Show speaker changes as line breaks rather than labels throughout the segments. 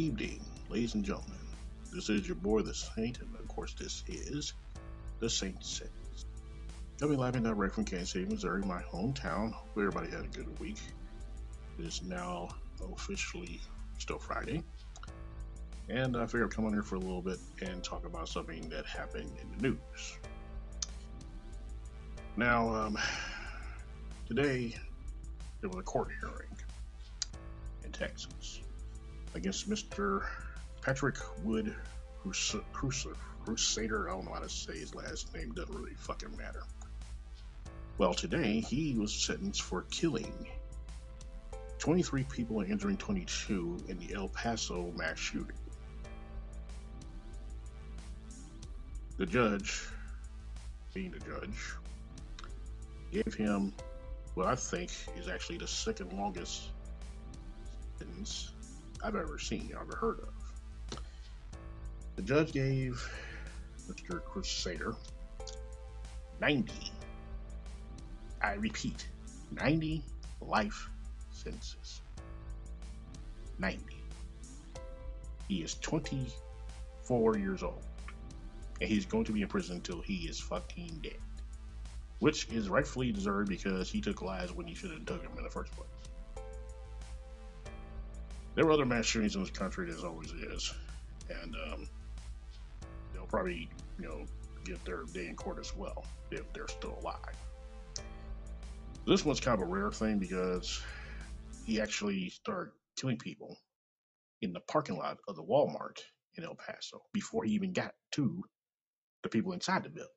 evening, ladies and gentlemen. This is your boy, the Saint, and of course, this is the Saint Says. Coming live and direct from Kansas City, Missouri, my hometown. Hope everybody had a good week. It is now officially still Friday, and I figured I'd come on here for a little bit and talk about something that happened in the news. Now, um, today there was a court hearing in Texas against Mr. Patrick Wood Crusader. I don't know how to say his last name, doesn't really fucking matter. Well, today he was sentenced for killing 23 people and injuring 22 in the El Paso mass shooting. The judge, being the judge, gave him what I think is actually the second longest sentence I've ever seen, ever heard of. The judge gave Mr. Crusader 90, I repeat, 90 life sentences. 90. He is 24 years old. And he's going to be in prison until he is fucking dead. Which is rightfully deserved because he took lives when he should have took them in the first place. There were other mass shootings in this country, as always is, and um, they'll probably, you know, get their day in court as well if they're still alive. This one's kind of a rare thing because he actually started killing people in the parking lot of the Walmart in El Paso before he even got to the people inside the building.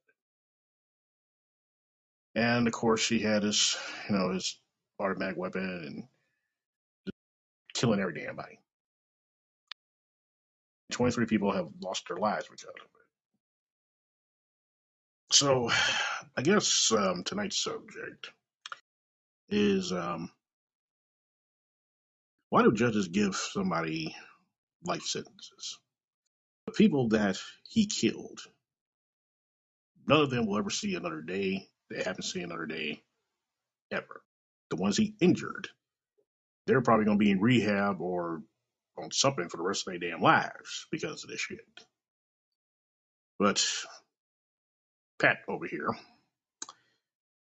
And of course, he had his, you know, his automatic weapon and killing every damn body. 23 people have lost their lives because of it. So, I guess um, tonight's subject is um, why do judges give somebody life sentences? The people that he killed, none of them will ever see another day. They haven't seen another day ever. The ones he injured, they're probably going to be in rehab or on something for the rest of their damn lives because of this shit. But Pat over here,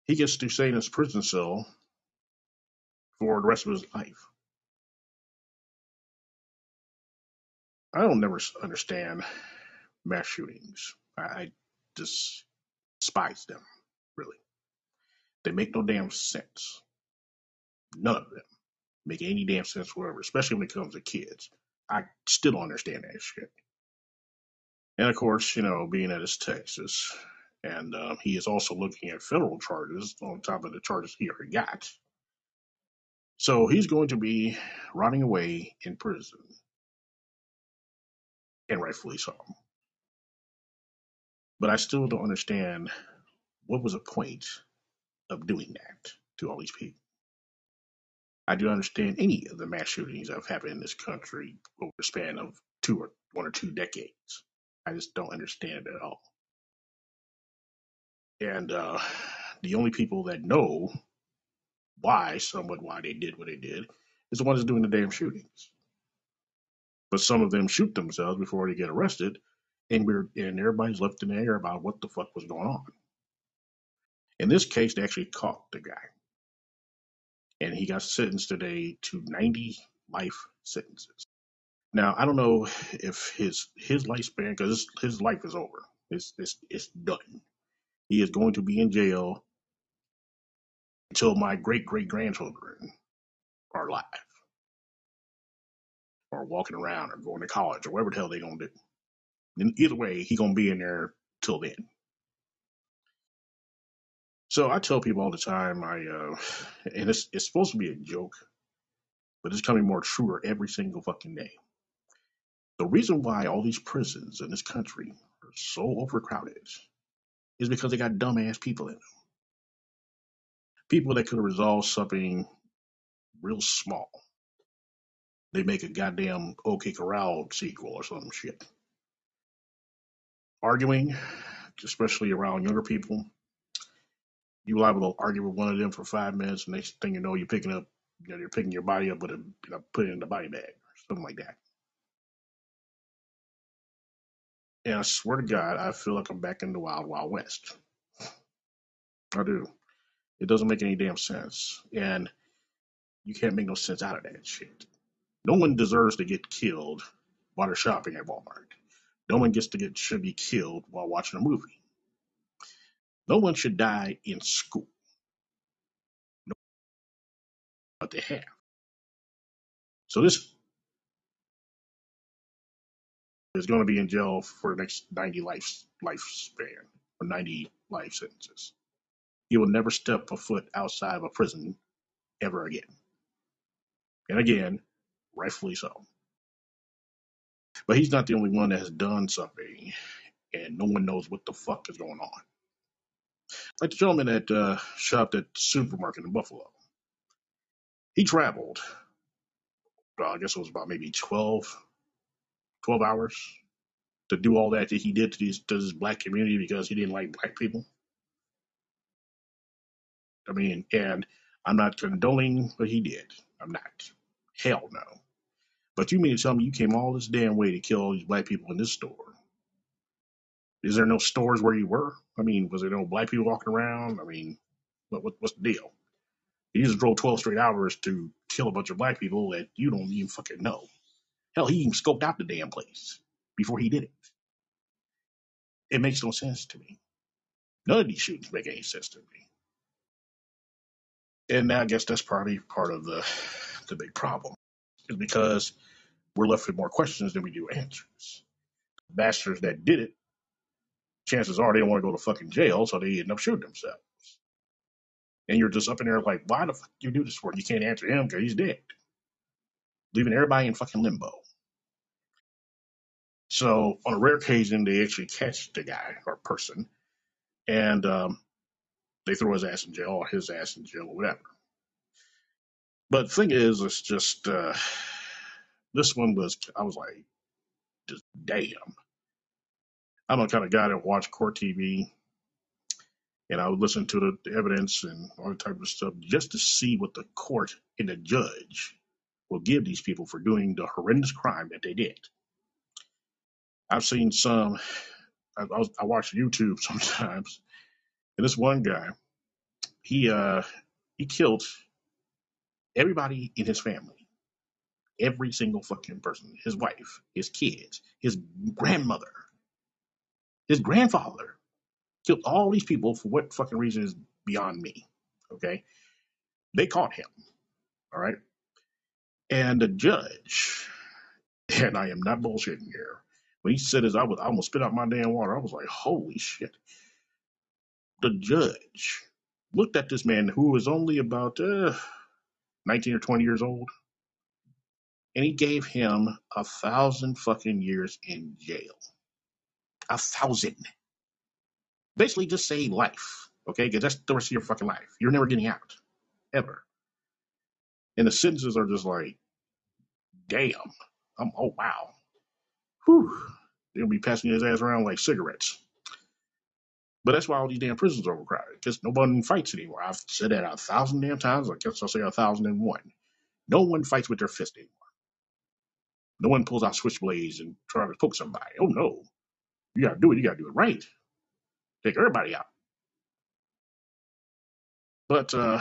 he gets to stay in his prison cell for the rest of his life. I don't never understand mass shootings. I just despise them, really. They make no damn sense. None of them make any damn sense whatsoever, especially when it comes to kids. I still don't understand that shit. And of course, you know, being that it's Texas, and uh, he is also looking at federal charges on top of the charges he already got. So he's going to be rotting away in prison, and rightfully so. But I still don't understand what was the point of doing that to all these people. I do understand any of the mass shootings that have happened in this country over the span of two or one or two decades. I just don't understand it at all. And uh, the only people that know why, somewhat why they did what they did, is the ones doing the damn shootings. But some of them shoot themselves before they get arrested, and we're and everybody's left in the air about what the fuck was going on. In this case, they actually caught the guy and he got sentenced today to 90 life sentences. Now I don't know if his his lifespan because his life is over. It's, it's it's done. He is going to be in jail until my great great grandchildren are alive or walking around or going to college or whatever the hell they gonna do. And either way, he gonna be in there till then. So I tell people all the time, I uh, and it's it's supposed to be a joke, but it's becoming more truer every single fucking day. The reason why all these prisons in this country are so overcrowded is because they got dumbass people in them. People that could have resolved something real small. They make a goddamn OK Corral sequel or some shit. Arguing, especially around younger people, you liable to argue with one of them for five minutes, and next thing you know, you're picking up, you know, you're picking your body up with a, you know, put it in the body bag or something like that. And I swear to God, I feel like I'm back in the wild, wild west. I do. It doesn't make any damn sense. And you can't make no sense out of that shit. No one deserves to get killed while they're shopping at Walmart. No one gets to get should be killed while watching a movie. No one should die in school. No, but they have. So this is going to be in jail for the next 90 life lifespan or 90 life sentences. He will never step a foot outside of a prison ever again. And again, rightfully so. But he's not the only one that has done something, and no one knows what the fuck is going on. Like the gentleman that uh, shopped at the supermarket in Buffalo. He traveled, well, I guess it was about maybe 12, 12 hours to do all that that he did to, these, to this black community because he didn't like black people. I mean, and I'm not condoning what he did. I'm not. Hell no. But you mean to tell me you came all this damn way to kill all these black people in this store? Is there no stores where you were? I mean, was there no black people walking around? I mean, what, what what's the deal? You just drove 12 straight hours to kill a bunch of black people that you don't even fucking know. Hell, he even scoped out the damn place before he did it. It makes no sense to me. None of these shootings make any sense to me. And I guess that's probably part of the the big problem, is because we're left with more questions than we do answers. The Bastards that did it, chances are they don't want to go to fucking jail, so they end up shooting themselves. And you're just up in there like, why the fuck you do this for? You can't answer him because he's dead, leaving everybody in fucking limbo. So on a rare occasion, they actually catch the guy or person, and um, they throw his ass in jail or his ass in jail or whatever. But the thing is, it's just uh, this one was I was like, just damn. I'm the kind of guy that watch court TV and I would listen to the, evidence and all that type of stuff just to see what the court and the judge will give these people for doing the horrendous crime that they did. I've seen some. I, I, was, I watch YouTube sometimes, and this one guy, he uh he killed everybody in his family, every single fucking person, his wife, his kids, his grandmother, his grandfather, killed all these people for what fucking reason is beyond me. Okay, they caught him. All right, and the judge, and I am not bullshitting here. When he said this, I was I almost spit out my damn water. I was like, holy shit. The judge looked at this man who was only about uh, 19 or 20 years old, and he gave him a thousand fucking years in jail. A thousand. Basically, just say life, okay? Because that's the rest of your fucking life. You're never getting out, ever. And the sentences are just like, damn. I'm, oh, wow. Whew. They'll be passing his ass around like cigarettes. But that's why all these damn prisons are overcrowded, because no one fights anymore. I've said that a thousand damn times. I guess I'll say a thousand and one. No one fights with their fist anymore. No one pulls out switchblades and tries to poke somebody. Oh no. You gotta do it, you gotta do it right. Take everybody out. But uh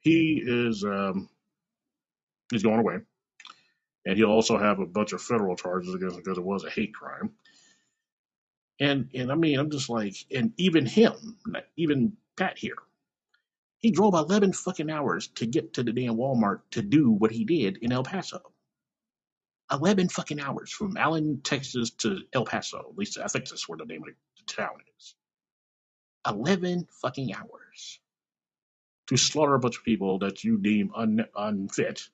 he is um he's going away. And he'll also have a bunch of federal charges against him because it was a hate crime. And and I mean I'm just like and even him, even Pat here, he drove eleven fucking hours to get to the damn Walmart to do what he did in El Paso. 11 fucking hours from Allen, Texas to El Paso. At least I think that's where the name of the town is. 11 fucking hours to slaughter a bunch of people that you deem un, unfit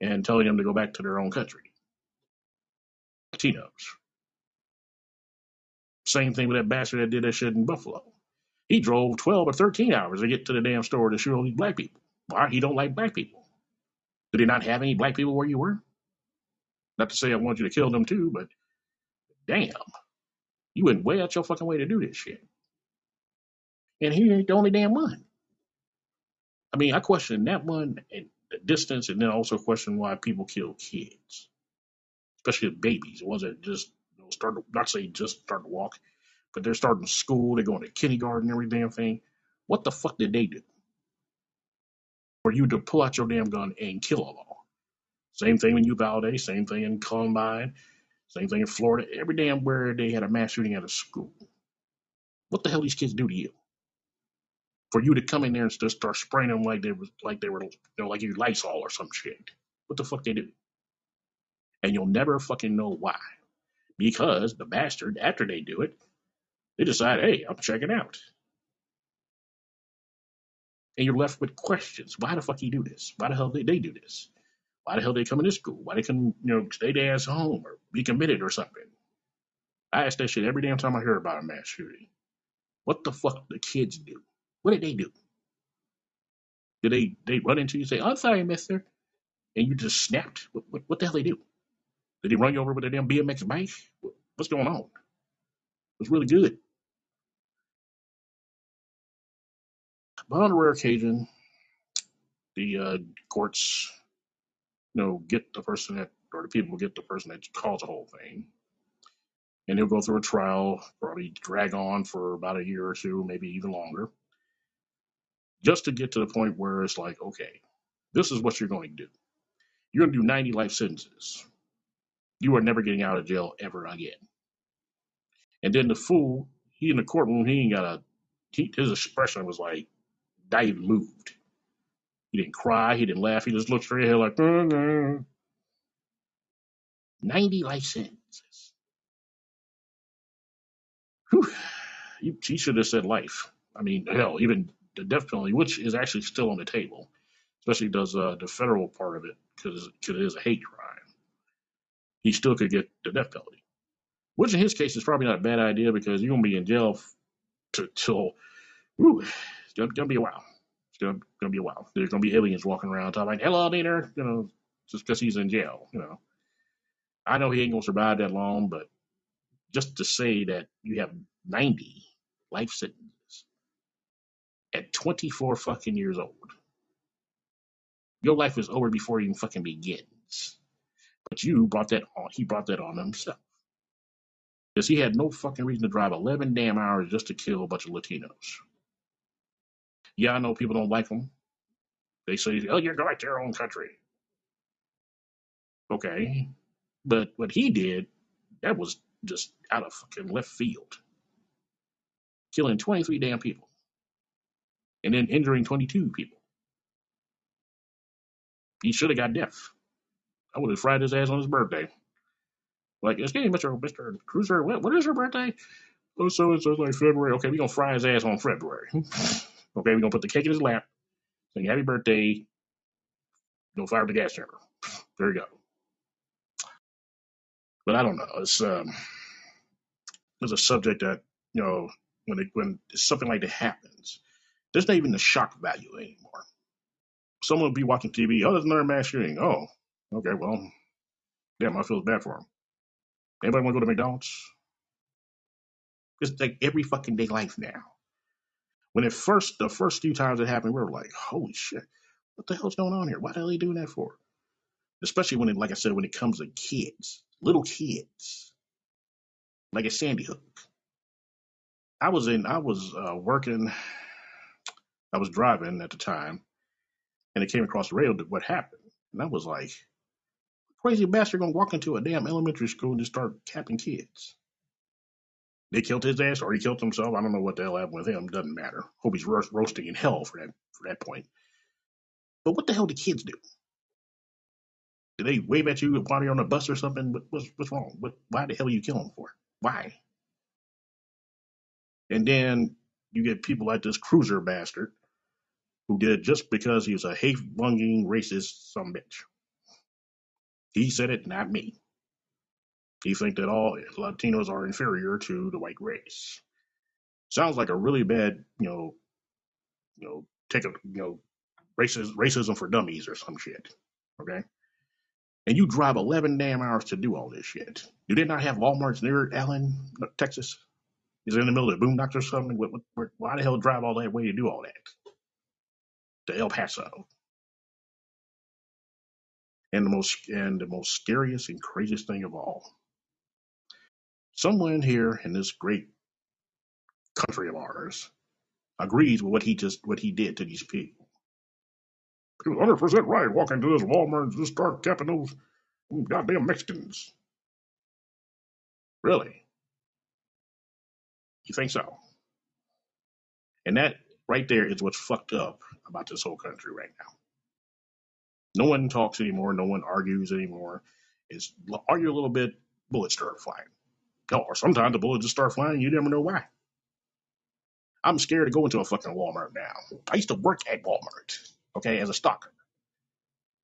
and telling them to go back to their own country. Latinos. Same thing with that bastard that did that shit in Buffalo. He drove 12 or 13 hours to get to the damn store to shoot all these black people. Why? He don't like black people. Did he not have any black people where you were? Not to say I want you to kill them too, but damn. You went way out your fucking way to do this shit. And he ain't the only damn one. I mean, I question that one and the distance, and then also question why people kill kids, especially babies. It wasn't just you know, start not say just start to walk, but they're starting school, they're going to kindergarten, every damn thing. What the fuck did they do for you to pull out your damn gun and kill them? Same thing in Uvalde, same thing in Columbine, same thing in Florida. Every damn where they had a mass shooting at a school. What the hell these kids do to you? For you to come in there and just start spraying them like they was like they were you know like you Lysol or some shit. What the fuck they do? And you'll never fucking know why. Because the bastard, after they do it, they decide, hey, I'm checking out. And you're left with questions. Why the fuck he do this? Why the hell did they do this? Why the hell they come in this school? Why they can, you know, stay their ass home or be committed or something? I ask that shit every damn time I hear about a mass shooting. What the fuck the kids do? What did they do? Did they they run into you and say, "I'm sorry, Mister," and you just snapped? What, what, what the hell they do? Did they run you over with a damn BMX bike? What's going on? It was really good. But on a rare occasion, the uh, courts, you know, get the person that or the people get the person that caused the whole thing, and he'll go through a trial, probably drag on for about a year or two, maybe even longer, just to get to the point where it's like, okay, this is what you're going to do. You're going to do 90 life sentences. You are never getting out of jail ever again. And then the fool, he in the courtroom, he ain't got a, he, his expression was like, not even moved. He didn't cry, he didn't laugh, he just looked straight ahead like, "Mm, mm." 90 life sentences. Whew. He, should have said life. I mean, hell, even the death penalty, which is actually still on the table, especially does uh, the federal part of it, because it is a hate crime. He still could get the death penalty, which in his case is probably not a bad idea because you're going to be in jail to, till, whew, it's to be a while. Going to be a while. There's going to be aliens walking around talking like, hello, Dieter, you know, just because he's in jail, you know. I know he ain't going to survive that long, but just to say that you have 90 life sentences at 24 fucking years old, your life is over before it even fucking begins. But you brought that on. He brought that on himself. Because he had no fucking reason to drive 11 damn hours just to kill a bunch of Latinos. Yeah, I know people don't like him. They say, oh, you're going to your own country. Okay. But what he did, that was just out of fucking left field. Killing 23 damn people. And then injuring 22 people. He should have got death. I would have fried his ass on his birthday. Like, excuse me, Mr. Mr. Cruiser, what, what is your birthday? Oh, so it's like February. Okay, we're going to fry his ass on February. okay, we're to put the cake in his lap. Sing happy birthday. Go fire up the gas chamber. There you go. But I don't know. It's um, it's a subject that you know when it when something like that happens, there's not even the shock value anymore. Someone will be watching TV. Oh, there's another mass shooting. Oh, okay. Well, damn, I feel bad for him. Anybody want to go to McDonald's? It's like every fucking day life now. When it first, the first few times it happened, we were like, holy shit, what the hell's going on here? Why the hell are they doing that for? Especially when it, like I said, when it comes to kids, little kids, like at Sandy Hook. I was in, I was uh, working, I was driving at the time, and it came across the radio what happened. And I was like, crazy bastard gonna walk into a damn elementary school and just start capping kids. They killed his ass, or he killed himself. I don't know what the hell happened with him. Doesn't matter. Hope he's roast, roasting in hell for that for that point. But what the hell do kids do? Do they wave at you while you're on a bus or something? What, what's what's wrong? What, why the hell are you killing for? Why? And then you get people like this cruiser bastard who did it just because he was a hate-mongering racist some bitch. He said it, not me. He think that all Latinos are inferior to the white race. Sounds like a really bad, you know, you know, take a, you know, racism, racism for dummies or some shit. Okay. And you drive 11 damn hours to do all this shit. You did not have Walmart's near Allen, Texas? Is it in the middle of the boondocks or something? What, what, why the hell drive all that way to do all that? To El Paso. And the most and the most scariest and craziest thing of all. Someone here in this great country of ours agrees with what he just what he did to these people. He was 100 percent right walking to this Walmart and just start capping those goddamn Mexicans. Really? You think so? And that right there is what's fucked up about this whole country right now. No one talks anymore. No one argues anymore. It's argue a little bit, bullets start flying. Or sometimes the bullets just start flying. You never know why. I'm scared to go into a fucking Walmart now. I used to work at Walmart, okay, as a stalker,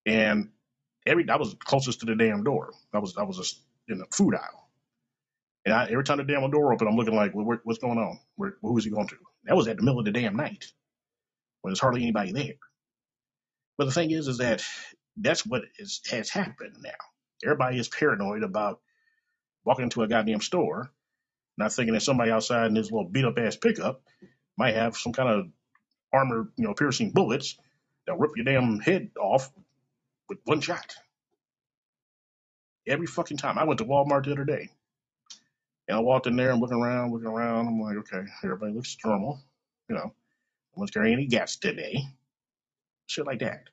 and every that was closest to the damn door. I was I was just in the food aisle, and I, every time the damn door opened, I'm looking like, well, what's going on? Where, who is he going to? That was at the middle of the damn night when there's hardly anybody there. But the thing is, is that that's what is, has happened now. Everybody is paranoid about walking into a goddamn store, not thinking that somebody outside in this little beat up ass pickup might have some kind of armor, you know, piercing bullets that'll rip your damn head off with one shot. Every fucking time. I went to Walmart the other day and I walked in there and looking around, looking around. I'm like, okay, everybody looks normal. You know, no one's carrying any gas today. Shit like that.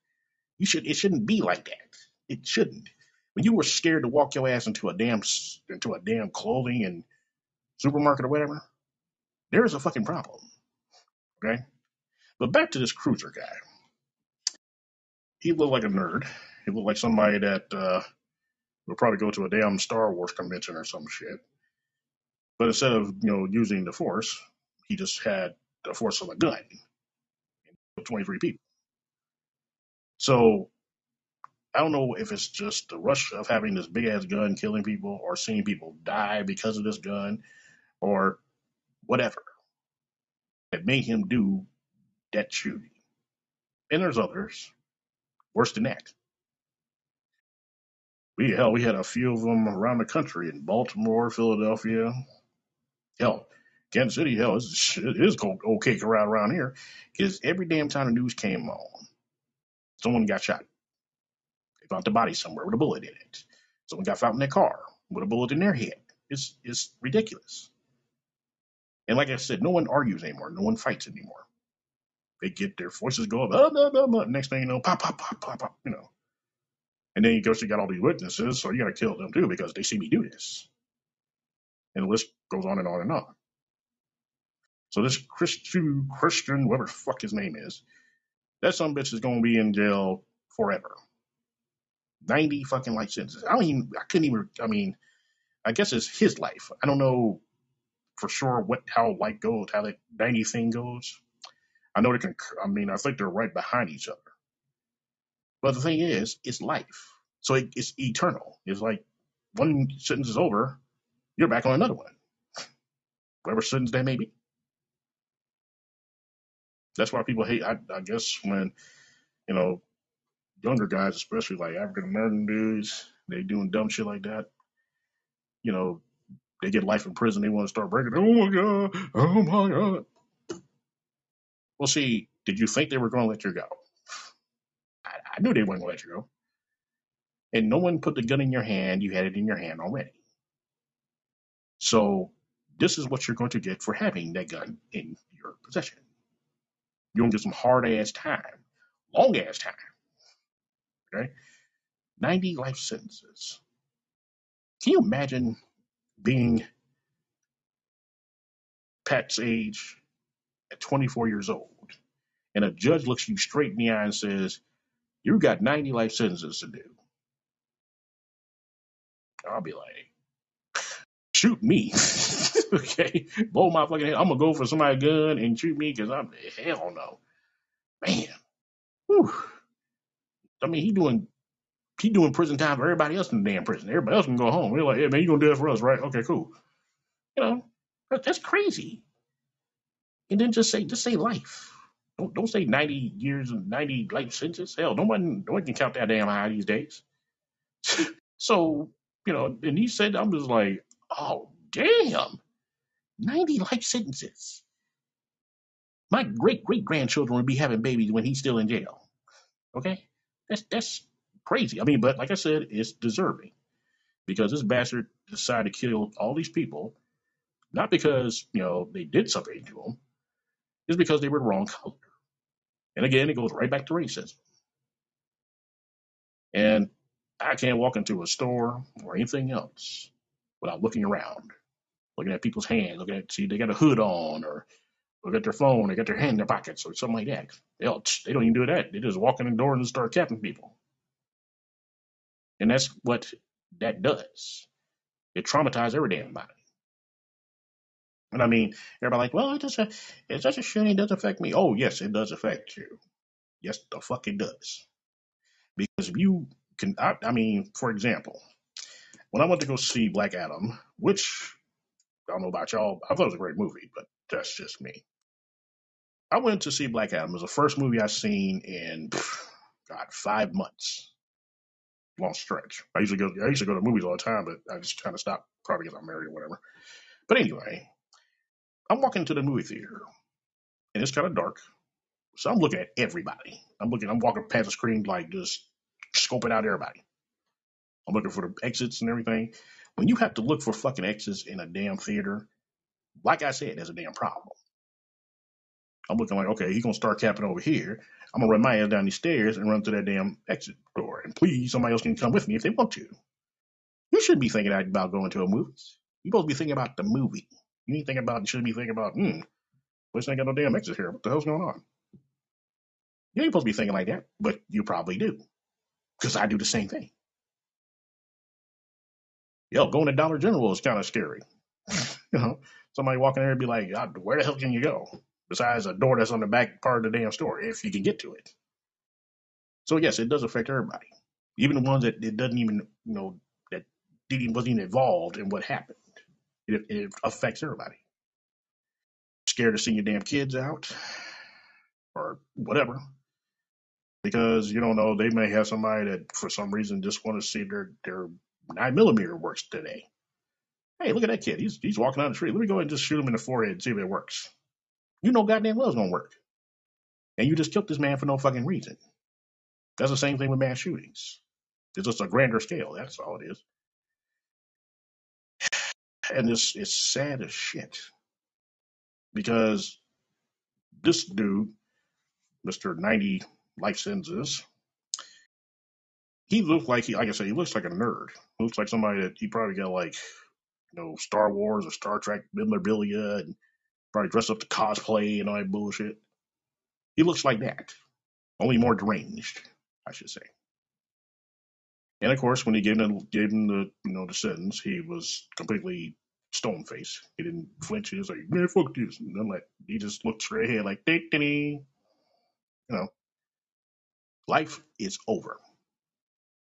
You should. It shouldn't be like that. It shouldn't. When you were scared to walk your ass into a damn into a damn clothing and supermarket or whatever, there is a fucking problem. Okay. But back to this cruiser guy. He looked like a nerd. He looked like somebody that uh, would probably go to a damn Star Wars convention or some shit. But instead of you know using the force, he just had the force of a gun. 23 people. So I don't know if it's just the rush of having this big ass gun killing people or seeing people die because of this gun or whatever that made him do that shooting. And there's others worse than that. We hell, we had a few of them around the country in Baltimore, Philadelphia, hell, Kansas City. Hell, it's, it is okay around around here because every damn time the news came on, someone got shot. Found the body somewhere with a bullet in it. Someone got found in their car with a bullet in their head. It's it's ridiculous. And like I said, no one argues anymore. No one fights anymore. They get their voices go up. Oh, no, no, no. Next thing you know, pop, pop, pop, pop, pop. You know. And then you go, you got all these witnesses, so you got to kill them too because they see me do this. And the list goes on and on and on. So this Christian, Christian, whatever fuck his name is, that some bitch is gonna be in jail forever. Ninety fucking life sentences. I don't even. I couldn't even. I mean, I guess it's his life. I don't know for sure what how life goes, how that ninety thing goes. I know they can. I mean, I think they're right behind each other. But the thing is, it's life, so it, it's eternal. It's like one sentence is over, you're back on another one, whatever sentence that may be. That's why people hate. I, I guess when you know younger guys, especially like African American dudes, they doing dumb shit like that. You know, they get life in prison. They want to start breaking. Oh my god! Oh my god! Well, see, did you think they were going to let you go? I, I knew they weren't going to let you go. And no one put the gun in your hand. You had it in your hand already. So this is what you're going to get for having that gun in your possession. You're gonna get some hard ass time, long ass time. Okay, ninety life sentences. Can you imagine being Pat's age at 24 years old, and a judge looks you straight in the eye and says, You've got 90 life sentences to do." I'll be like, "Shoot me." okay, blow my fucking head. I'm gonna go for somebody's gun and shoot me because I'm hell no, man. Whew. I mean, he doing he doing prison time for everybody else in the damn prison. Everybody else can go home. We're like, yeah, man, you gonna do that for us, right? Okay, cool. You know, that, that's crazy. And then just say just say life. Don't don't say ninety years and ninety life sentences. Hell, no one no one can count that damn high these days. so you know, and he said, I'm just like, oh damn. 90 life sentences. My great great grandchildren would be having babies when he's still in jail. Okay? That's that's crazy. I mean, but like I said, it's deserving. Because this bastard decided to kill all these people Not because, you know, they did something to them, it's because they were the wrong color. And again, it goes right back to racism. And I can't walk into a store or anything else without looking around, looking at people's hands, looking at, see, they got a hood on or look at their phone, they got their hand in their pockets or something like that. They don't, they don't even do that. They just walk in the door and start capping people. And that's what that does. It traumatizes every damn body. And I mean, everybody like, well, it just it's just a shooting. It does affect me. Oh, yes, it does affect you. Yes, the fuck it does. Because if you can, I, I mean, for example, when I went to go see Black Adam, which I don't know about y'all, I thought it was a great movie, but that's just me. I went to see Black Adam. It was the first movie I've seen in God five months, long stretch. I usually go, I used to go to movies all the time, but I just kind of stopped, probably because I'm married or whatever. But anyway, I'm walking to the movie theater, and it's kind of dark, so I'm looking at everybody. I'm looking, I'm walking past the screen like just scoping out everybody. I'm looking for the exits and everything. When you have to look for fucking exits in a damn theater, like I said, there's a damn problem. I'm looking like, okay, he's gonna start capping over here. I'm gonna run my ass down these stairs and run to that damn exit door. And please, somebody else can come with me if they want to. You shouldn't be thinking about going to a movie. You're supposed to be thinking about the movie. You ain't thinking about, you shouldn't be thinking about, hmm, this ain't got no damn exit here. What the hell's going on? You ain't supposed to be thinking like that, but you probably do. Because I do the same thing. Yo, going to Dollar General is kind of scary. you know, somebody walking there and be like, where the hell can you go? Besides a door that's on the back part of the damn store, if you can get to it. So yes, it does affect everybody. Even the ones that it doesn't even, you know, that didn't wasn't even involved in what happened. It, it affects everybody. Scared to send your damn kids out or whatever. Because you don't know, they may have somebody that for some reason just want to see their their nine millimeter works today. Hey, look at that kid. He's he's walking down the street. Let me go and just shoot him in the forehead and see if it works. You know goddamn well it's gonna work. And you just killed this man for no fucking reason. That's the same thing with mass shootings. It's just a grander scale, that's all it is. And it's it's sad as shit. Because this dude, Mr. 90 life he looked like he like I said, he looks like a nerd. Looks like somebody that he probably got like, you know, Star Wars or Star Trek memorabilia and probably dressed up to cosplay and all that bullshit. He looks like that. Only more deranged, I should say. And of course, when he gave him, gave him the you know the sentence, he was completely stone faced. He didn't flinch. He was like, "Man, fuck this," and like he just looked straight ahead, like, "Ding, ding, ding." You know, life is over.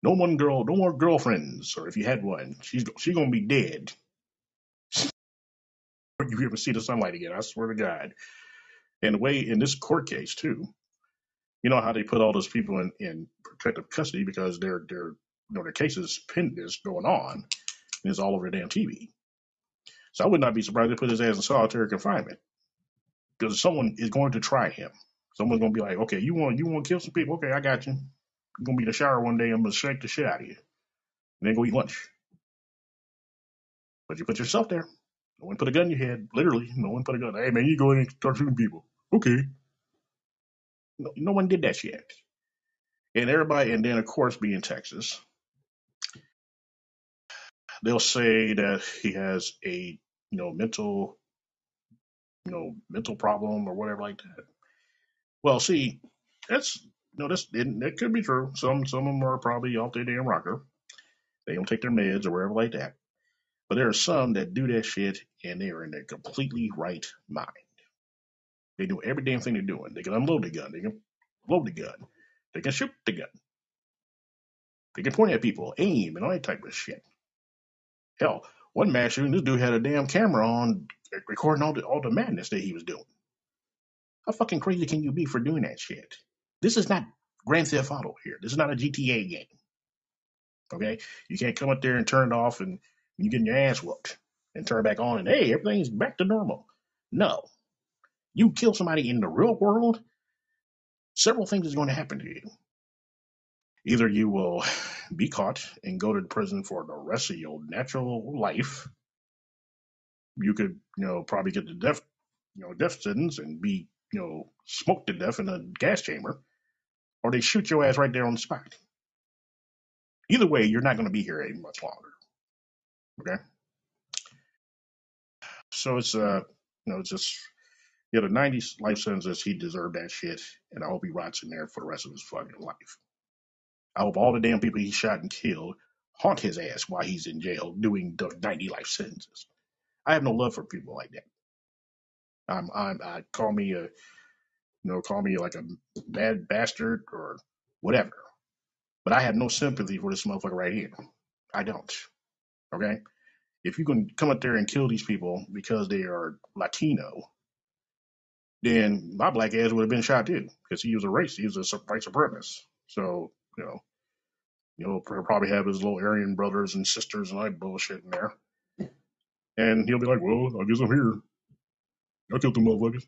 No one girl, no more girlfriends, or if you had one, she's she's gonna be dead. You ever see the sunlight again? I swear to God. And the way in this court case too, you know how they put all those people in, in protective custody because their their you know their cases pin is going on and it's all over the damn TV. So I would not be surprised if they put his ass in solitary confinement because someone is going to try him. Someone's gonna be like, okay, you want you want to kill some people? Okay, I got you. You're gonna be in the shower one day. I'm gonna shake the shit out of you, and then go eat lunch. But you put yourself there. No one put a gun in your head. Literally, no one put a gun. Hey man, you go in and start shooting people. Okay. No, no one did that shit. And everybody, and then of course, being in Texas, they'll say that he has a you know mental you know mental problem or whatever like that. Well, see, that's you know that's it, that could be true. Some some of them are probably off their damn rocker. They don't take their meds or whatever like that. But there are some that do that shit and they are in their completely right mind. They do every damn thing they're doing. They can unload the gun. They can load the gun. They can shoot the gun. They can point at people, aim, and all that type of shit. Hell, one mass shooting, this dude had a damn camera on uh, recording all the all the madness that he was doing. How fucking crazy can you be for doing that shit? This is not Grand Theft Auto here. This is not a GTA game. Okay? You can't come up there and turn it off and you getting your ass whooped and turn back on and hey, everything's back to normal. No. You kill somebody in the real world, several things is going to happen to you. Either you will be caught and go to prison for the rest of your natural life, you could, you know, probably get the death, you know, death sentence and be, you know, smoked to death in a gas chamber, or they shoot your ass right there on the spot. Either way, you're not going to be here any much longer. Okay. So it's, uh, you know, it's just, yeah, the 90 life sentences, he deserved that shit. And I hope he rots in there for the rest of his fucking life. I hope all the damn people he shot and killed haunt his ass while he's in jail doing the 90 life sentences. I have no love for people like that. I'm, I'm, I call me a, you know, call me like a bad bastard or whatever. But I have no sympathy for this motherfucker right here. I don't. Okay? If you can come up there and kill these people because they are Latino, then my black ass would have been shot too because he was a race. He was a white supremacist. So, you know, he'll probably have his little Aryan brothers and sisters and all that bullshit in there. And he'll be like, well, I guess I'm here. I killed the motherfuckers.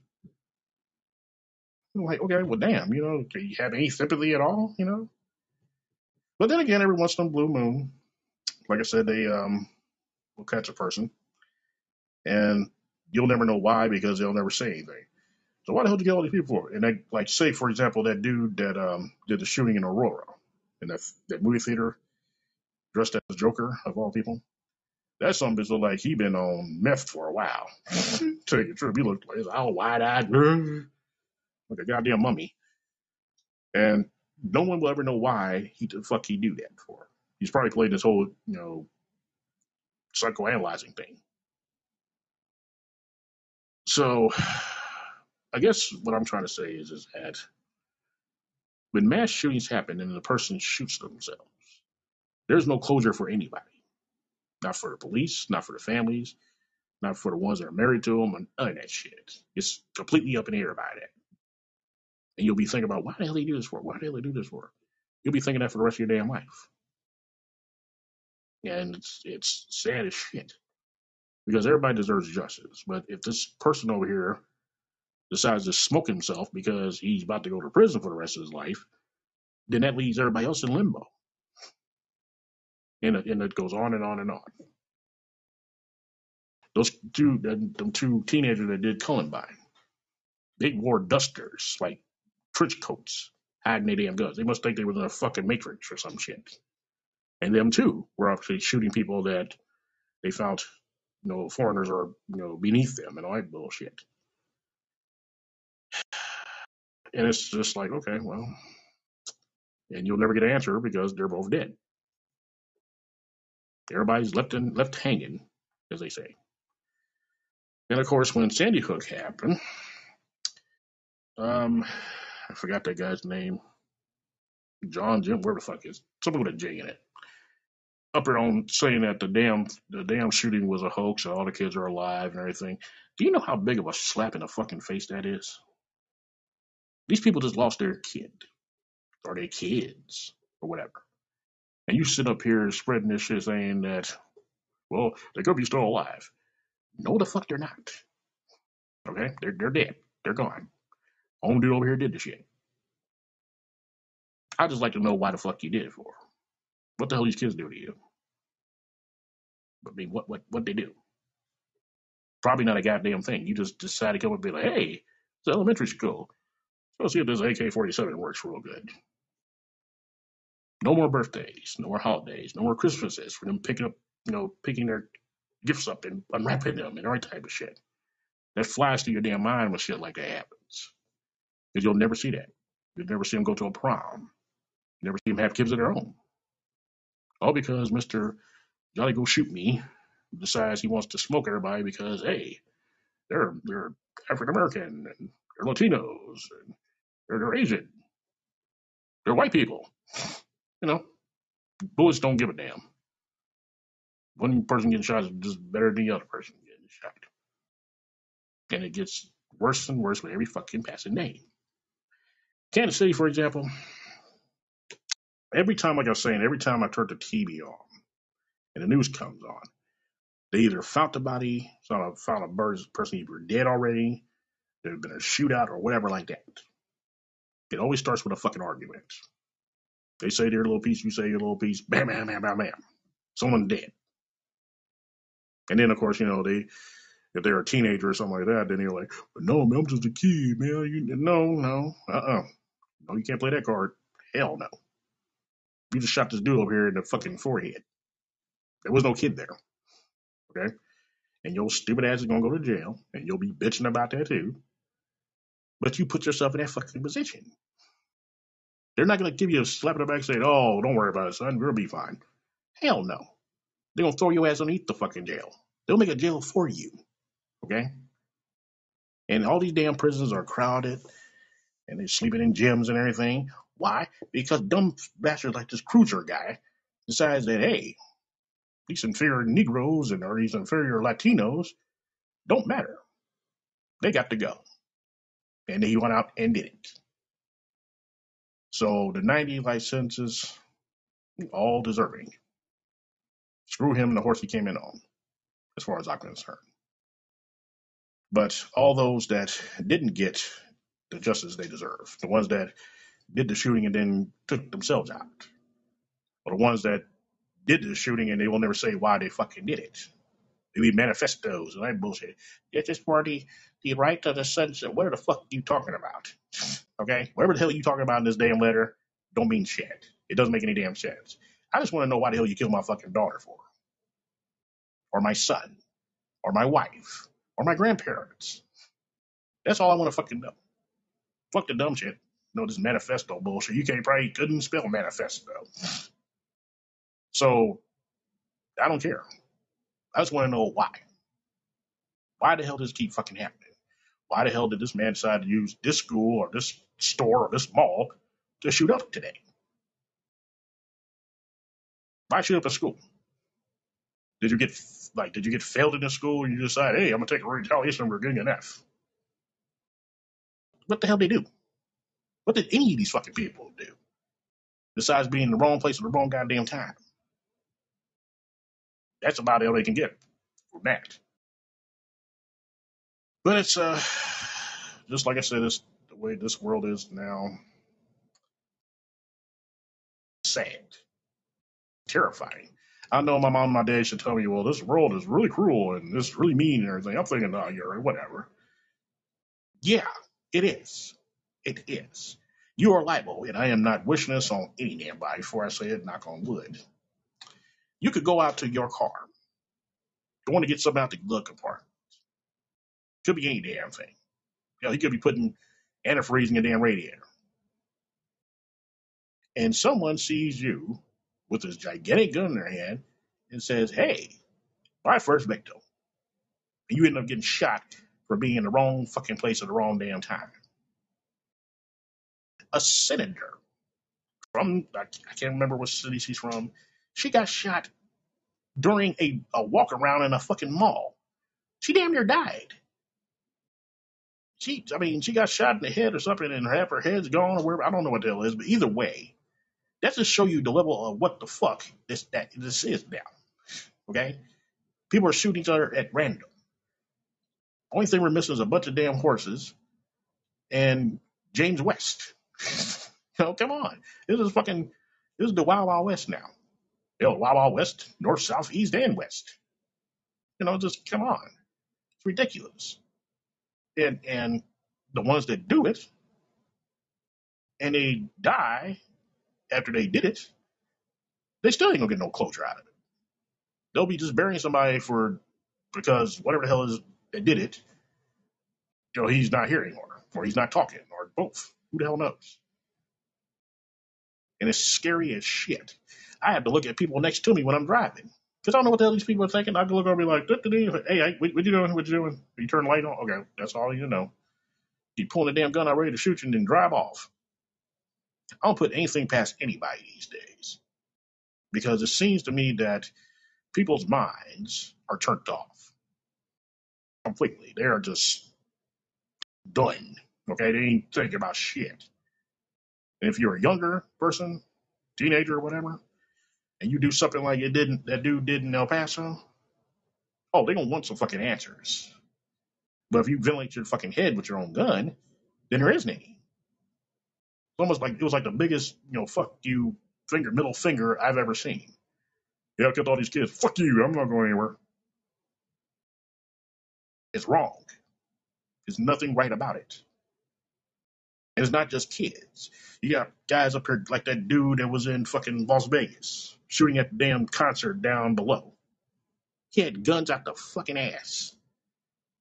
I'm like, okay, well, damn, you know, do you have any sympathy at all, you know? But then again, every once in a blue moon, like I said, they um will catch a person, and you'll never know why because they'll never say anything. So why the hell did you get all these people for? And like say, for example, that dude that um did the shooting in Aurora in that that movie theater, dressed as Joker of all people. That some bitch look like he been on meth for a while. Tell you the truth, he looked like he's all wide eyed, like a goddamn mummy. And no one will ever know why he the fuck he do that for. He's probably played this whole, you know, psychoanalyzing thing. So I guess what I'm trying to say is is that when mass shootings happen and the person shoots themselves, there's no closure for anybody. Not for the police, not for the families, not for the ones that are married to them, and none of that shit. It's completely up in the air about that. And you'll be thinking about why the hell they do this for? Why the hell they do this for? You'll be thinking that for the rest of your damn life. And it's it's sad as shit. Because everybody deserves justice. But if this person over here decides to smoke himself because he's about to go to prison for the rest of his life, then that leaves everybody else in limbo. And it, and it goes on and on and on. Those two, them two teenagers that did Columbine, they wore dusters, like trench coats, hiding their damn guns. They must think they were in a fucking Matrix or some shit. And them too were actually shooting people that they found, you know, foreigners are, you know, beneath them and all that bullshit. And it's just like, okay, well, and you'll never get an answer because they're both dead. Everybody's left in, left hanging, as they say. And of course, when Sandy Hook happened, um, I forgot that guy's name, John Jim, where the fuck is something with a J in it. Up there on saying that the damn the damn shooting was a hoax and all the kids are alive and everything. Do you know how big of a slap in the fucking face that is? These people just lost their kid or their kids or whatever. And you sit up here spreading this shit saying that, well, they could be still alive. No, the fuck they're not. Okay? They're, they're dead. They're gone. Home dude over here did this shit. I'd just like to know why the fuck you did it for. What the hell these kids do to you? I mean, what what what they do? Probably not a goddamn thing. You just decide to come and be like, hey, it's elementary school. Let's see if this AK-47 works real good. No more birthdays, no more holidays, no more Christmases for them picking up, you know, picking their gifts up and unwrapping them and all that type of shit. That flies through your damn mind when shit like that happens. Because you'll never see that. You'll never see them go to a prom. You never see them have kids of their own. All because Mr. Jolly Go Shoot Me decides he wants to smoke everybody because, hey, they're they're African American and they're Latinos and they're, they're Asian. They're white people. You know, bullets don't give a damn. One person getting shot is just better than the other person getting shot. And it gets worse and worse with every fucking passing day. Kansas City, for example, every time, like I was saying, every time I turn the TV on and the news comes on, they either found the body, so found a bird- person either dead already, there's been a shootout or whatever like that. It always starts with a fucking argument. They say their little piece, you say your little piece, bam, bam, bam, bam, bam. Someone dead. And then, of course, you know, they If they're a teenager or something like that, then they're like, no, man, I'm just a kid, man. You, no, no, uh-uh. No, you can't play that card. Hell no. You just shot this dude over here in the fucking forehead. There was no kid there. Okay? And your stupid ass is gonna go to jail, and you'll be bitching about that too. But you put yourself in that fucking position. They're not gonna give you a slap in the back saying, Oh, don't worry about it, son, we'll be fine. Hell no. They're gonna throw your ass underneath the fucking jail. They'll make a jail for you. Okay? And all these damn prisons are crowded and they're sleeping in gyms and everything. Why? Because dumb bastards like this cruiser guy decides that, hey, these inferior Negroes and or these inferior Latinos don't matter. They got to go. And he went out and did it. So the 90 licenses, all deserving. Screw him and the horse he came in on, as far as I'm concerned. But all those that didn't get the justice they deserve, the ones that did the shooting and then took themselves out, or the ones that did the shooting and they will never say why they fucking did it. They manifestos and that bullshit. It's just for the, the right to the sunset. What the fuck are you talking about? Okay? Whatever the hell you talking about in this damn letter don't mean shit. It doesn't make any damn sense. I just want to know why the hell you killed my fucking daughter for. Or my son. Or my wife. Or my grandparents. That's all I want to fucking know. Fuck the dumb shit. No, this manifesto bullshit. You can't probably couldn't spell manifesto. So I don't care. I just want to know why. Why the hell does this keep fucking happening? Why the hell did this man decide to use this school or this store or this mall to shoot up today? Why shoot up a school? Did you get like did you get failed in the school and you decide, hey, I'm gonna take a retaliation we're getting an F? What the hell do they do? What did any of these fucking people do? Besides being in the wrong place at the wrong goddamn time. That's about all they can get from that. But it's uh just like I said, it's the way this world is now. Sad, terrifying. I know my mom and my dad should tell me, well, this world is really cruel and it's really mean and everything. I'm thinking, oh, you're whatever. Yeah, it is. It is. You are liable, and I am not wishing this on any damn body before I say it, knock on wood. You could go out to your car, going to get something out the glove compartment. Could be any damn thing. You know, he could be putting antifreeze in your damn radiator. And someone sees you with this gigantic gun in their hand and says, Hey, my first victim. And you end up getting shot for being in the wrong fucking place at the wrong damn time. A senator from, I can't remember what city she's from, she got shot during a, a walk around in a fucking mall. She damn near died. She, I mean, she got shot in the head or something, and half her head's gone or wherever. I don't know what the hell is, but either way, that just show you the level of what the fuck this that this is now. Okay, people are shooting each other at random. Only thing we're missing is a bunch of damn horses and James West. You oh, know, come on, this is fucking this is the Wild Wild West now. You know, Wild Wild West, north, south, east, and west. You know, just come on, it's ridiculous. And and the ones that do it and they die after they did it, they still ain't gonna get no closure out of it. They'll be just burying somebody for because whatever the hell is that did it, you know, he's not here anymore, or he's not talking, or both. Who the hell knows? And it's scary as shit. I have to look at people next to me when I'm driving. Because I don't know what the hell these people are thinking. I can look over and be like, hey, what, what you doing? What you doing? You turn the light on? Okay, that's all you know. You pulling the damn gun out ready to shoot you and then drive off. I don't put anything past anybody these days. Because it seems to me that people's minds are turned off completely. They are just done. Okay, they ain't thinking about shit. And if you're a younger person, teenager or whatever, and you do something like it didn't that dude did in El Paso, oh, they gonna want some fucking answers. But if you ventilate your fucking head with your own gun, then there isn't any. It's almost like it was like the biggest, you know, fuck you finger, middle finger I've ever seen. Yeah, I killed all these kids. Fuck you, I'm not going anywhere. It's wrong. There's nothing right about it. And it's not just kids. You got guys up here like that dude that was in fucking Las Vegas shooting at the damn concert down below. He had guns out the fucking ass.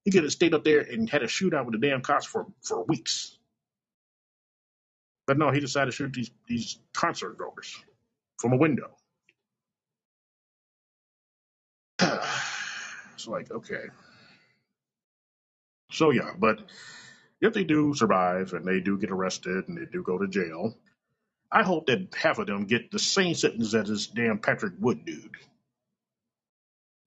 He could have stayed up there and had a shootout with the damn cops for, for weeks. But no, he decided to shoot these, these concert goers from a window. it's like, okay. So yeah, but if they do survive and they do get arrested and they do go to jail, I hope that half of them get the same sentence as this damn Patrick Wood dude.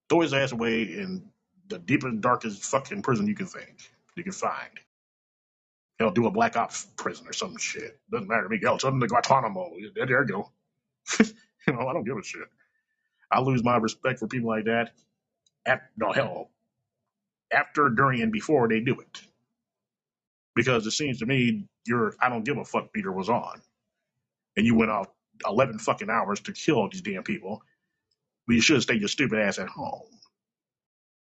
Throw his ass away in the deepest, darkest fucking prison you can think, you can find. Hell, do a black ops prison or some shit. Doesn't matter to me. Hell, send them to Guantanamo. There, there you go. you know, I don't give a shit. I lose my respect for people like that. At no hell, after, during, and before they do it, because it seems to me your I don't give a fuck meter was on, and you went off eleven fucking hours to kill these damn people. But you should have stayed your stupid ass at home.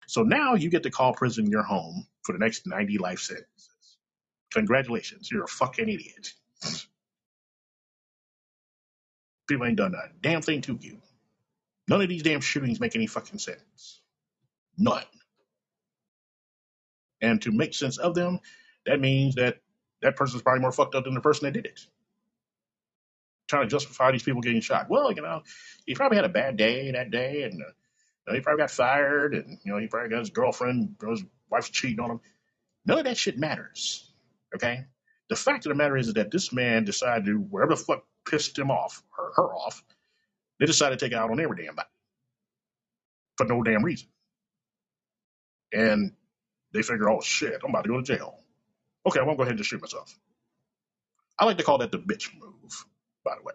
So now you get to call prison your home for the next ninety life sentences. Congratulations, you're a fucking idiot. People ain't done a damn thing to you. None of these damn shootings make any fucking sense. None. And to make sense of them, that means that that person's probably more fucked up than the person that did it. Trying to justify these people getting shot. Well, you know, he probably had a bad day that day, and uh, you know, he probably got fired, and you know, he probably got his girlfriend, his wife's cheating on him. None of that shit matters. Okay. The fact of the matter is that this man decided to wherever the fuck pissed him off or her off, they decided to take it out on every damn body for no damn reason. And they figure, oh shit, I'm about to go to jail. Okay, I won't go ahead and just shoot myself. I like to call that the bitch move, by the way.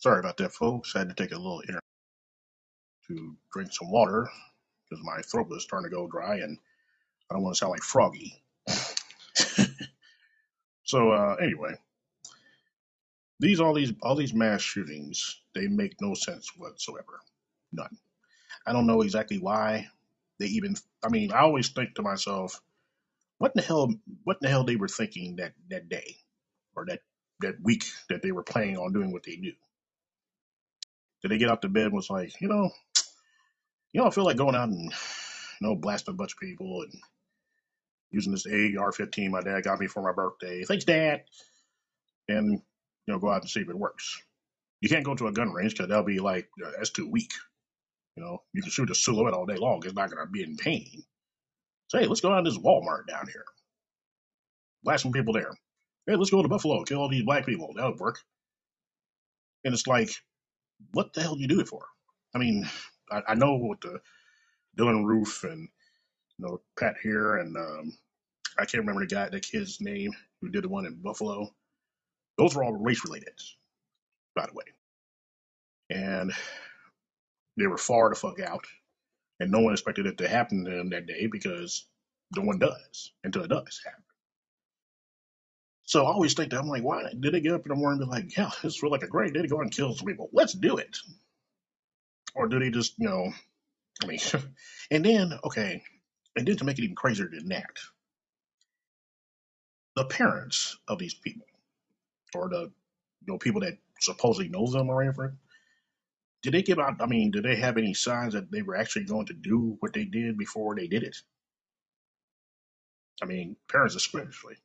Sorry about that, folks. I had to take a little inter to drink some water because my throat was starting to go dry and I don't want to sound like Froggy. So uh, anyway, these all these all these mass shootings they make no sense whatsoever. None. I don't know exactly why they even. I mean, I always think to myself, what in the hell? What in the hell they were thinking that that day or that that week that they were planning on doing what they do? Did they get out to bed and was like, you know, you I feel like going out and you know blasting a bunch of people and using this AR-15 my dad got me for my birthday. Thanks, Dad. And you know, go out and see if it works. You can't go to a gun range because they'll be like, uh, that's too weak. You know, you can shoot a silhouette all day long. It's not going to be in pain. Say, hey, let's go out to this Walmart down here. Blast some people there. Hey, let's go to Buffalo. Kill all these black people. That would work. And it's like, what the hell do you do it for? I mean, I, I know what the Dylann Roof and you know Pat here and um, I can't remember the guy, the kid's name who did the one in Buffalo. Those were all race related, by the way, and they were far the fuck out, and no one expected it to happen to them that day because no one does until it does happen. So I always think that I'm like, why did they get up in the morning and be like, yeah, this feels like a great day to go and kill some people. Let's do it. Or do they just, you know, I mean, and then, okay, and then to make it even crazier than that, the parents of these people, or the, you know, people that supposedly knows them or anything, did they give out, I mean, did they have any signs that they were actually going to do what they did before they did it? I mean, parents especially.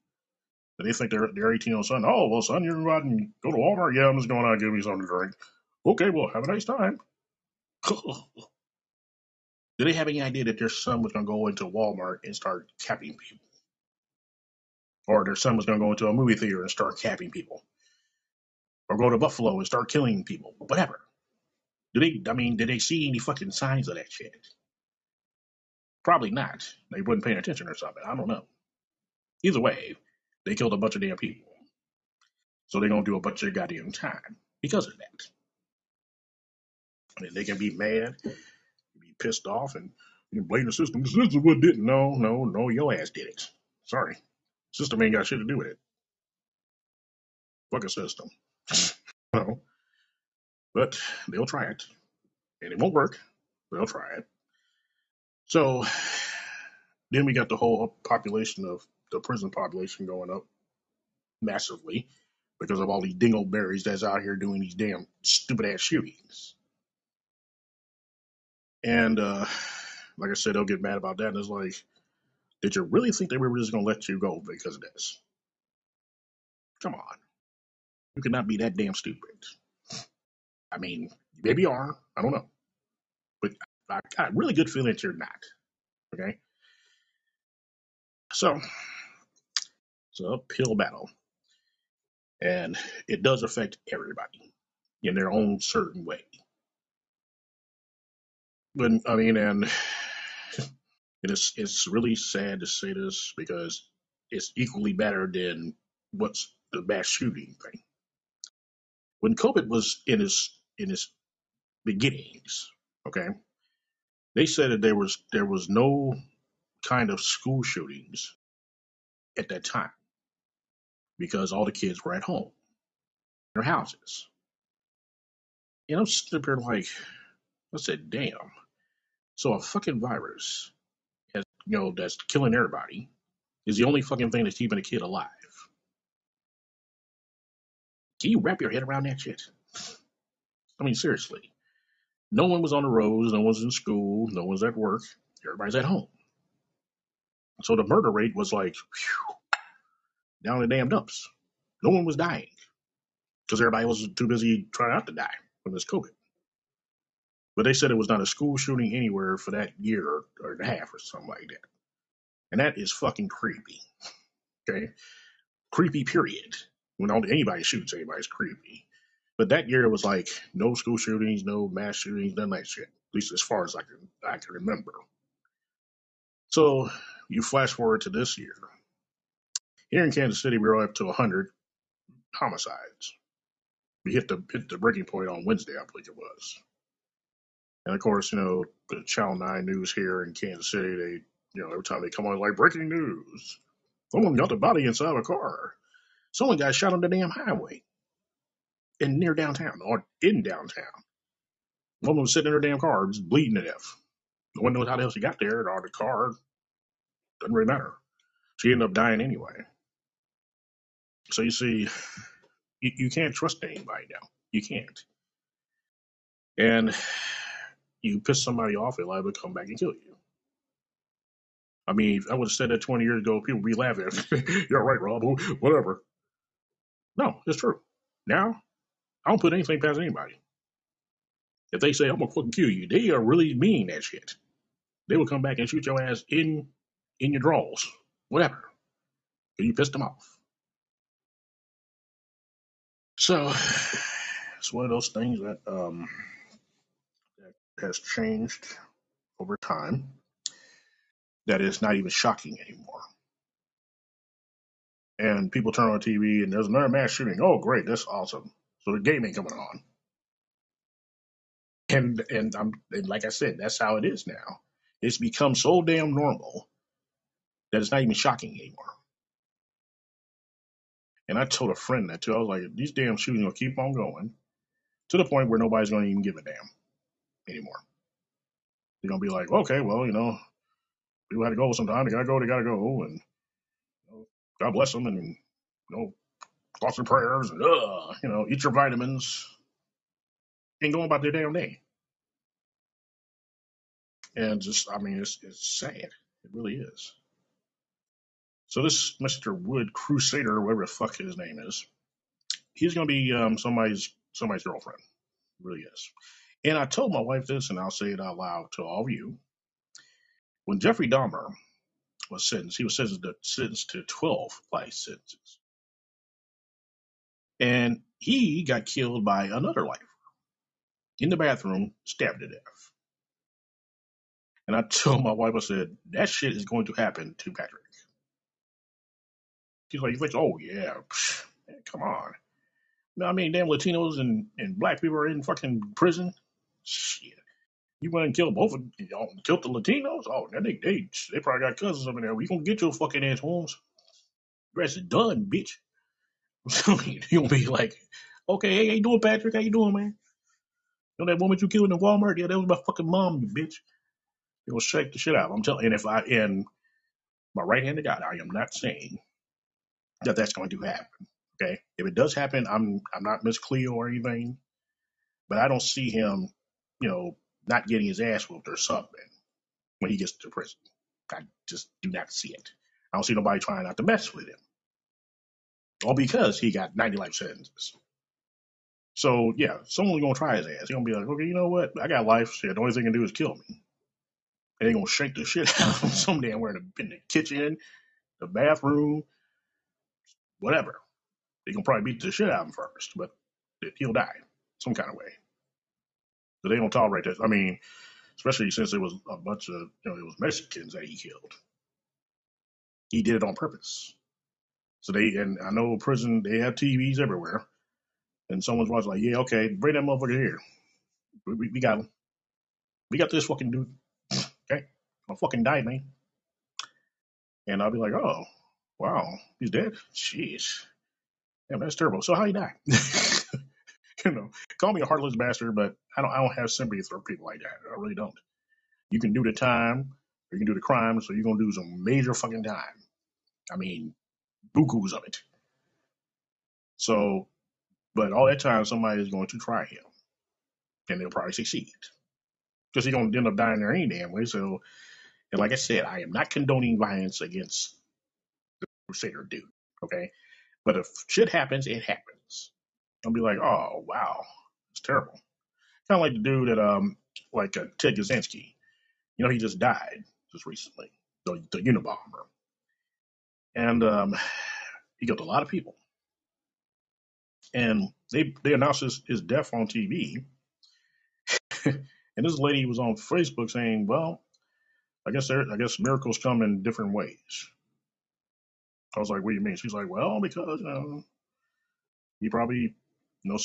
Do they think they're, they're 18 on son? Oh, well, son, you're out and go to Walmart? Yeah, I'm just going out and give me something to drink. Okay, well, have a nice time. Do they have any idea that their son was going to go into Walmart and start capping people? Or their son was going to go into a movie theater and start capping people? Or go to Buffalo and start killing people? Whatever. Did they, I mean, did they see any fucking signs of that shit? Probably not. They wasn't paying attention or something. I don't know. Either way, they killed a bunch of damn people. So they're to do a bunch of goddamn time because of that. Mean, they can be mad, be pissed off, and you can blame the system. The system what did it. No, no, no, your ass did it. Sorry. System ain't got shit to do with it. Fuck a system. No. But they'll try it. And it won't work. They'll try it. So then we got the whole population of the prison population going up massively because of all these dingleberries that's out here doing these damn stupid ass shootings. And uh like I said, they'll get mad about that. And it's like, did you really think they were just gonna let you go because of this? Come on. You cannot be that damn stupid. I mean, maybe you are. I don't know. But I got a really good feeling that you're not. Okay? So it's an uphill battle. And it does affect everybody in their own certain way. But I mean, and it's it's really sad to say this because it's equally better than what's the mass shooting thing. When COVID was in its in its beginnings, okay, they said that there was there was no kind of school shootings at that time because all the kids were at home, in their houses. And I'm sitting up here like, I said, damn. So a fucking virus, has, you know, that's killing everybody, is the only fucking thing that's keeping a kid alive. Can you wrap your head around that shit? I mean, seriously. No one was on the roads, no one's in school, no one's at work, everybody's at home. So the murder rate was like phew, down in the damn dumps. No one was dying because everybody was too busy trying not to die from this COVID. But they said it was not a school shooting anywhere for that year or, or a half or something like that. And that is fucking creepy. Okay? Creepy, period. When anybody shoots, anybody's creepy. But that year it was like no school shootings, no mass shootings, none of that shit. At least as far as I can I can remember. So you flash forward to this year. Here in Kansas City, we're up to 100 homicides. We hit the hit the breaking point on Wednesday, I believe it was. And of course, you know, the Channel Nine News here in Kansas City, they you know every time they come on like breaking news, someone got the body inside a car. Someone got shot on the damn highway in near downtown or in downtown. Woman was sitting in her damn car, just bleeding to death. No one knows how the hell she got there or the car. Doesn't really matter. She ended up dying anyway. So you see, you, you can't trust anybody now. You can't. And you piss somebody off, they're liable to come back and kill you. I mean, if I would have said that 20 years ago, people would be laughing. You're right, Rob. Whatever. No, it's true. Now, I don't put anything past anybody. If they say, I'm going to fucking kill you, they are really mean that shit. They will come back and shoot your ass in in your drawers. Whatever. Because you pissed them off. So, it's one of those things that um, that has changed over time that is not even shocking anymore. And people turn on TV and there's another mass shooting. Oh, great, that's awesome. So the game ain't coming on. And and I'm and like I said, that's how it is now. It's become so damn normal that it's not even shocking anymore. And I told a friend that too. I was like, these damn shootings will keep on going to the point where nobody's to even give a damn anymore. They're to be like, okay, well, you know, people had to go sometime. They got to go. They got to go. And you know, God bless them. And, you know, thoughts and prayers. And, uh, you know, eat your vitamins and go about their damn day. And just, I mean, it's, it's sad. It really is. So this Mr. Wood Crusader, whatever the fuck his name is, he's to be um, somebody's somebody's girlfriend. Really is. And I told my wife this, and I'll say it out loud to all of you. When Jeffrey Dahmer was sentenced, he was sentenced to, sentenced to 12 life sentences. And he got killed by another lifer in the bathroom, stabbed to death. And I told my wife, I said, that shit is going to happen to Patrick. She's like, you oh yeah, come on. No, I mean, damn Latinos and, and black people are in fucking prison. Shit. You went and killed both of you know, killed the Latinos? Oh, now they, they, they probably got cousins in there. We gonna get your fucking ass homes. Rest is done, bitch. You gonna be like, okay, hey, how you doing, Patrick? How you doing, man? You know that woman you killed in Walmart? Yeah, that was my fucking mom, you bitch. It will shake the shit out. I'm telling. And if I, and my right hand to God, I am not saying that that's going to happen. Okay, if it does happen, I'm I'm not Miss Cleo or anything, but I don't see him, you know, not getting his ass whooped or something when he gets to prison. I just do not see it. I don't see nobody trying not to mess with him, all because he got 90 life sentences. So yeah, someone's gonna try his ass. He's gonna be like, okay, you know what? I got life. Shit, the only thing they can do is kill me. And they're gonna shake the shit out of him some damn where in the kitchen, the bathroom, whatever. They gonna probably beat the shit out of him first, but he'll die some kind of way. So they don't tolerate that. I mean, especially since it was a bunch of you know it was Mexicans that he killed. He did it on purpose. So they and I know prison they have TVs everywhere, and someone's watching like, yeah, okay, bring that motherfucker here. We, we, we got him. We got this fucking dude. Okay, I'll fucking die, man. And I'll be like, oh, wow, he's dead. Jeez, damn, that's terrible. So how he die? you know, call me a heartless bastard, but I don't I don't have sympathy for people like that. I really don't. You can do the time, or you can do the crime, so you're gonna do some major fucking time. I mean, bukus of it. So, but all that time, somebody is going to try him, and they'll probably succeed because he's gonna end up dying there any damn way. So, and like I said, I am not condoning violence against Crusader dude. Okay, but if shit happens, it happens. I'll be like, oh wow, it's terrible. Kind of like the dude that um, like uh, Ted Kaczynski. You know, he just died just recently, the, the Unabomber, and um, he killed a lot of people. And they they announced his, his death on TV, and this lady was on Facebook saying, "Well, I guess there, I guess miracles come in different ways." I was like, "What do you mean?" She's like, "Well, because you know, he probably No,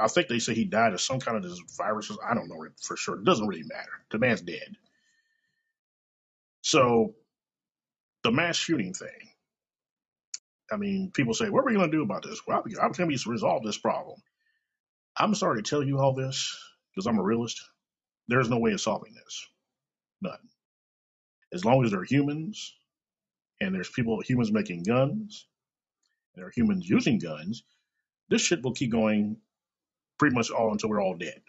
I think they say he died of some kind of this viruses. I don't know for sure. It doesn't really matter. The man's dead. So the mass shooting thing. I mean, people say, "What are we going to do about this?" Well, I'm going to resolve this problem. I'm sorry to tell you all this because I'm a realist. There's no way of solving this. None. As long as there are humans and there's people, humans making guns, and there are humans using guns, this shit will keep going pretty much all until we're all dead,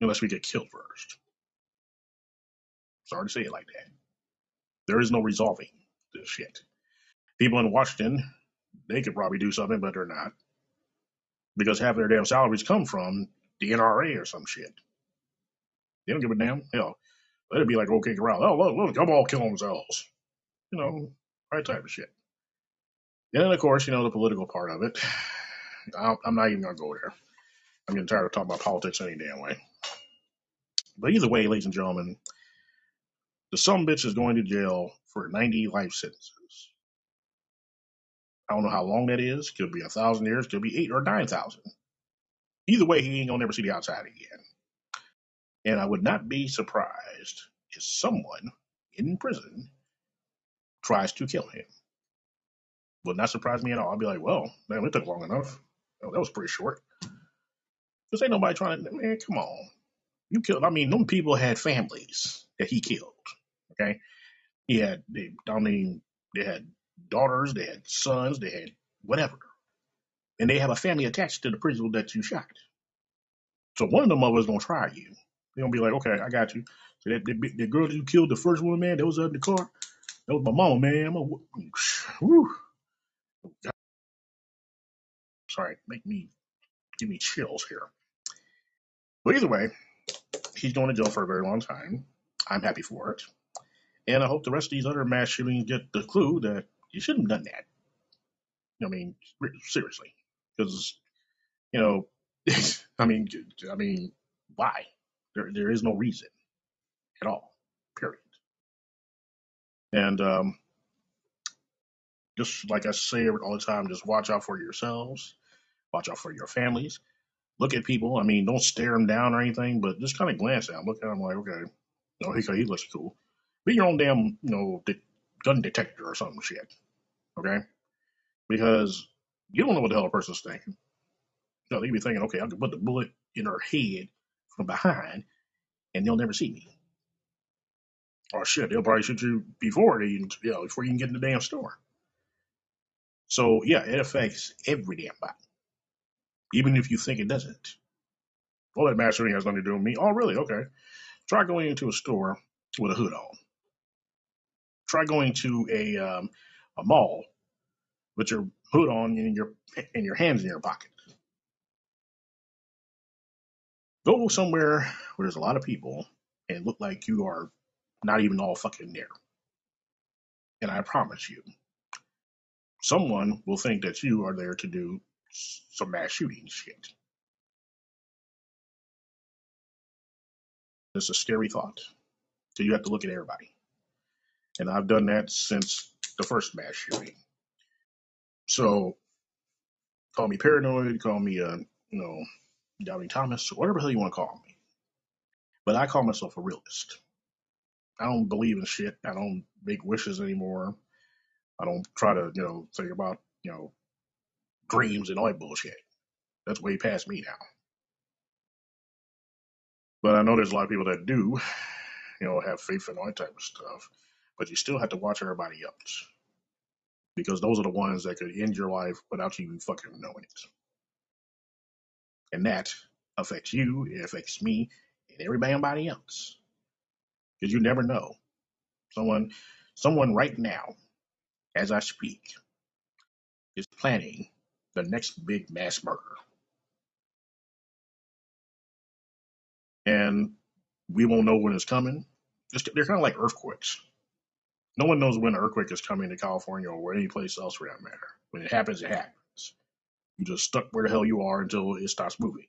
unless we get killed first. Sorry to say it like that. There is no resolving this shit. People in Washington, they could probably do something, but they're not. Because half of their damn salaries come from the NRA or some shit. They don't give a damn. Hell, let it be like OK Corral. Oh, look, look, them all killing themselves. You know, right type of shit. And then, of course, you know, the political part of it. I'm not even going to go there. I'm getting tired of talking about politics any damn way. But either way, ladies and gentlemen, the some bitch is going to jail for 90 life sentences. I don't know how long that is. Could be a thousand years. Could be eight or nine thousand. Either way, he ain't gonna never see the outside again. And I would not be surprised if someone in prison tries to kill him. Would not surprise me at all. I'd be like, well, man, it took long enough. Oh, that was pretty short. Because ain't nobody trying to, man, come on. You killed, I mean, them people had families that he killed. Okay. He had, they, I mean, they had daughters, they had sons, they had whatever. And they have a family attached to the prison that you shot. So one of them going to try you. They're to be like, okay, I got you. So that, the, the girl that you killed, the first one, man, that was in the car, that was my mama, man. Sorry, make me, give me chills here. But either way, he's going to jail for a very long time. I'm happy for it. And I hope the rest of these other mass shootings get the clue that you shouldn't have done that. I mean, seriously, because you know, I mean, I mean, why? There, there is no reason at all. And um, just like I say all the time, just watch out for yourselves. Watch out for your families. Look at people. I mean, don't stare them down or anything, but just kind of glance at them. Look at them like, okay, no, he, he looks cool. Be your own damn, you know, de- gun detector or something shit. Okay? Because you don't know what the hell a person's thinking. You know, they be thinking, okay, I can put the bullet in her head from behind and they'll never see me. Or shit, they'll probably shoot you before they you know, before you can get in the damn store. So yeah, it affects every damn body. Even if you think it doesn't. Well, that mass shooting has nothing to do with me. Oh, really? Okay. Try going into a store with a hood on. Try going to a um, a mall with your hood on and your and your hands in your pocket. Go somewhere where there's a lot of people and look like you are not even all fucking there. And I promise you, someone will think that you are there to do some mass shooting shit. It's a scary thought. So you have to look at everybody. And I've done that since the first mass shooting. So call me paranoid, call me a you know doubting Thomas, whatever the hell you want to call me. But I call myself a realist. I don't believe in shit. I don't make wishes anymore. I don't try to you know think about you know dreams and all that bullshit. That's way past me now. But I know there's a lot of people that do, you know, have faith in all that type of stuff. But you still have to watch everybody else because those are the ones that could end your life without you even fucking knowing it. And that affects you, it affects me, and everybody else. Because you never know. Someone someone right now, as I speak, is planning the next big mass murder. And we won't know when it's coming. they're kind of like earthquakes. No one knows when an earthquake is coming to California or any place else for that matter. When it happens, it happens. You just stuck where the hell you are until it stops moving.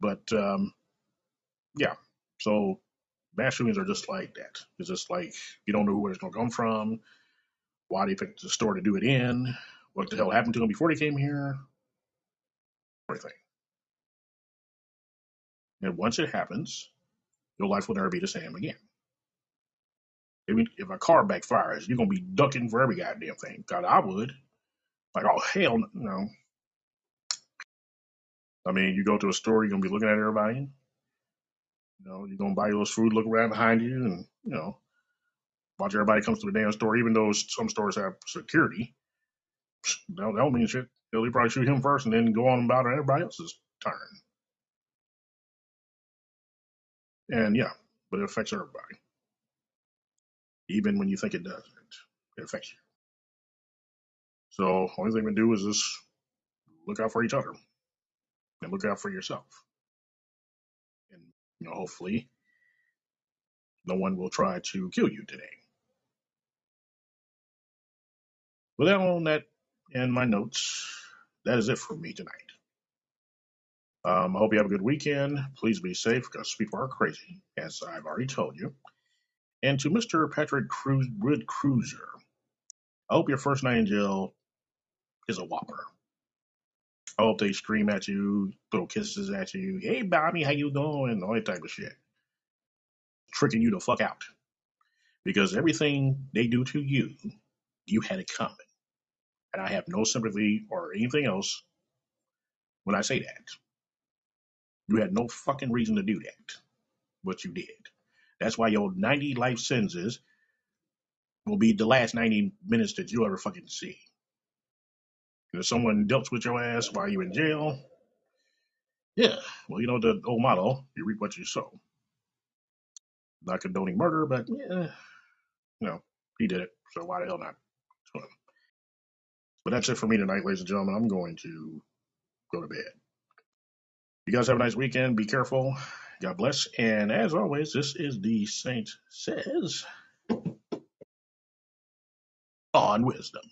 But um, yeah, so mass shootings are just like that. It's just like you don't know where it's going to come from, why they picked the store to do it in, what the hell happened to them before they came here, everything. And once it happens, your life will never be the same again. I mean, if a car backfires, you're gonna be ducking for every goddamn thing. God, I would. Like, oh hell no. I mean, you go to a store, you're gonna be looking at everybody. You know, you're gonna buy your little food, look around behind you, and you know, watch everybody comes to the damn store. Even though some stores have security, that don't mean shit. They'll probably shoot him first, and then go on about everybody else's turn. And yeah, but it affects everybody, even when you think it doesn't. It affects you. So, only thing we do is just look out for each other and look out for yourself. Know, hopefully, no one will try to kill you today. With that on that and my notes, that is it for me tonight. Um, I hope you have a good weekend. Please be safe because people are crazy, as I've already told you. And to Mr. Patrick Cruz, Wood Cruiser, I hope your first night in jail is a whopper. I hope they scream at you, throw kisses at you. Hey, Bobby, how you doing? All that type of shit. Tricking you the fuck out. Because everything they do to you, you had it coming. And I have no sympathy or anything else when I say that. You had no fucking reason to do that, but you did. That's why your 90 life sentences will be the last 90 minutes that you ever fucking see. If someone dealt with your ass while you in jail, yeah, well, you know the old motto, you reap what you sow. Not condoning murder, but yeah, you know, he did it, so why the hell not? But that's it for me tonight, ladies and gentlemen. I'm going to go to bed. You guys have a nice weekend. Be careful. God bless. And as always, this is the Saint Says on Wisdom.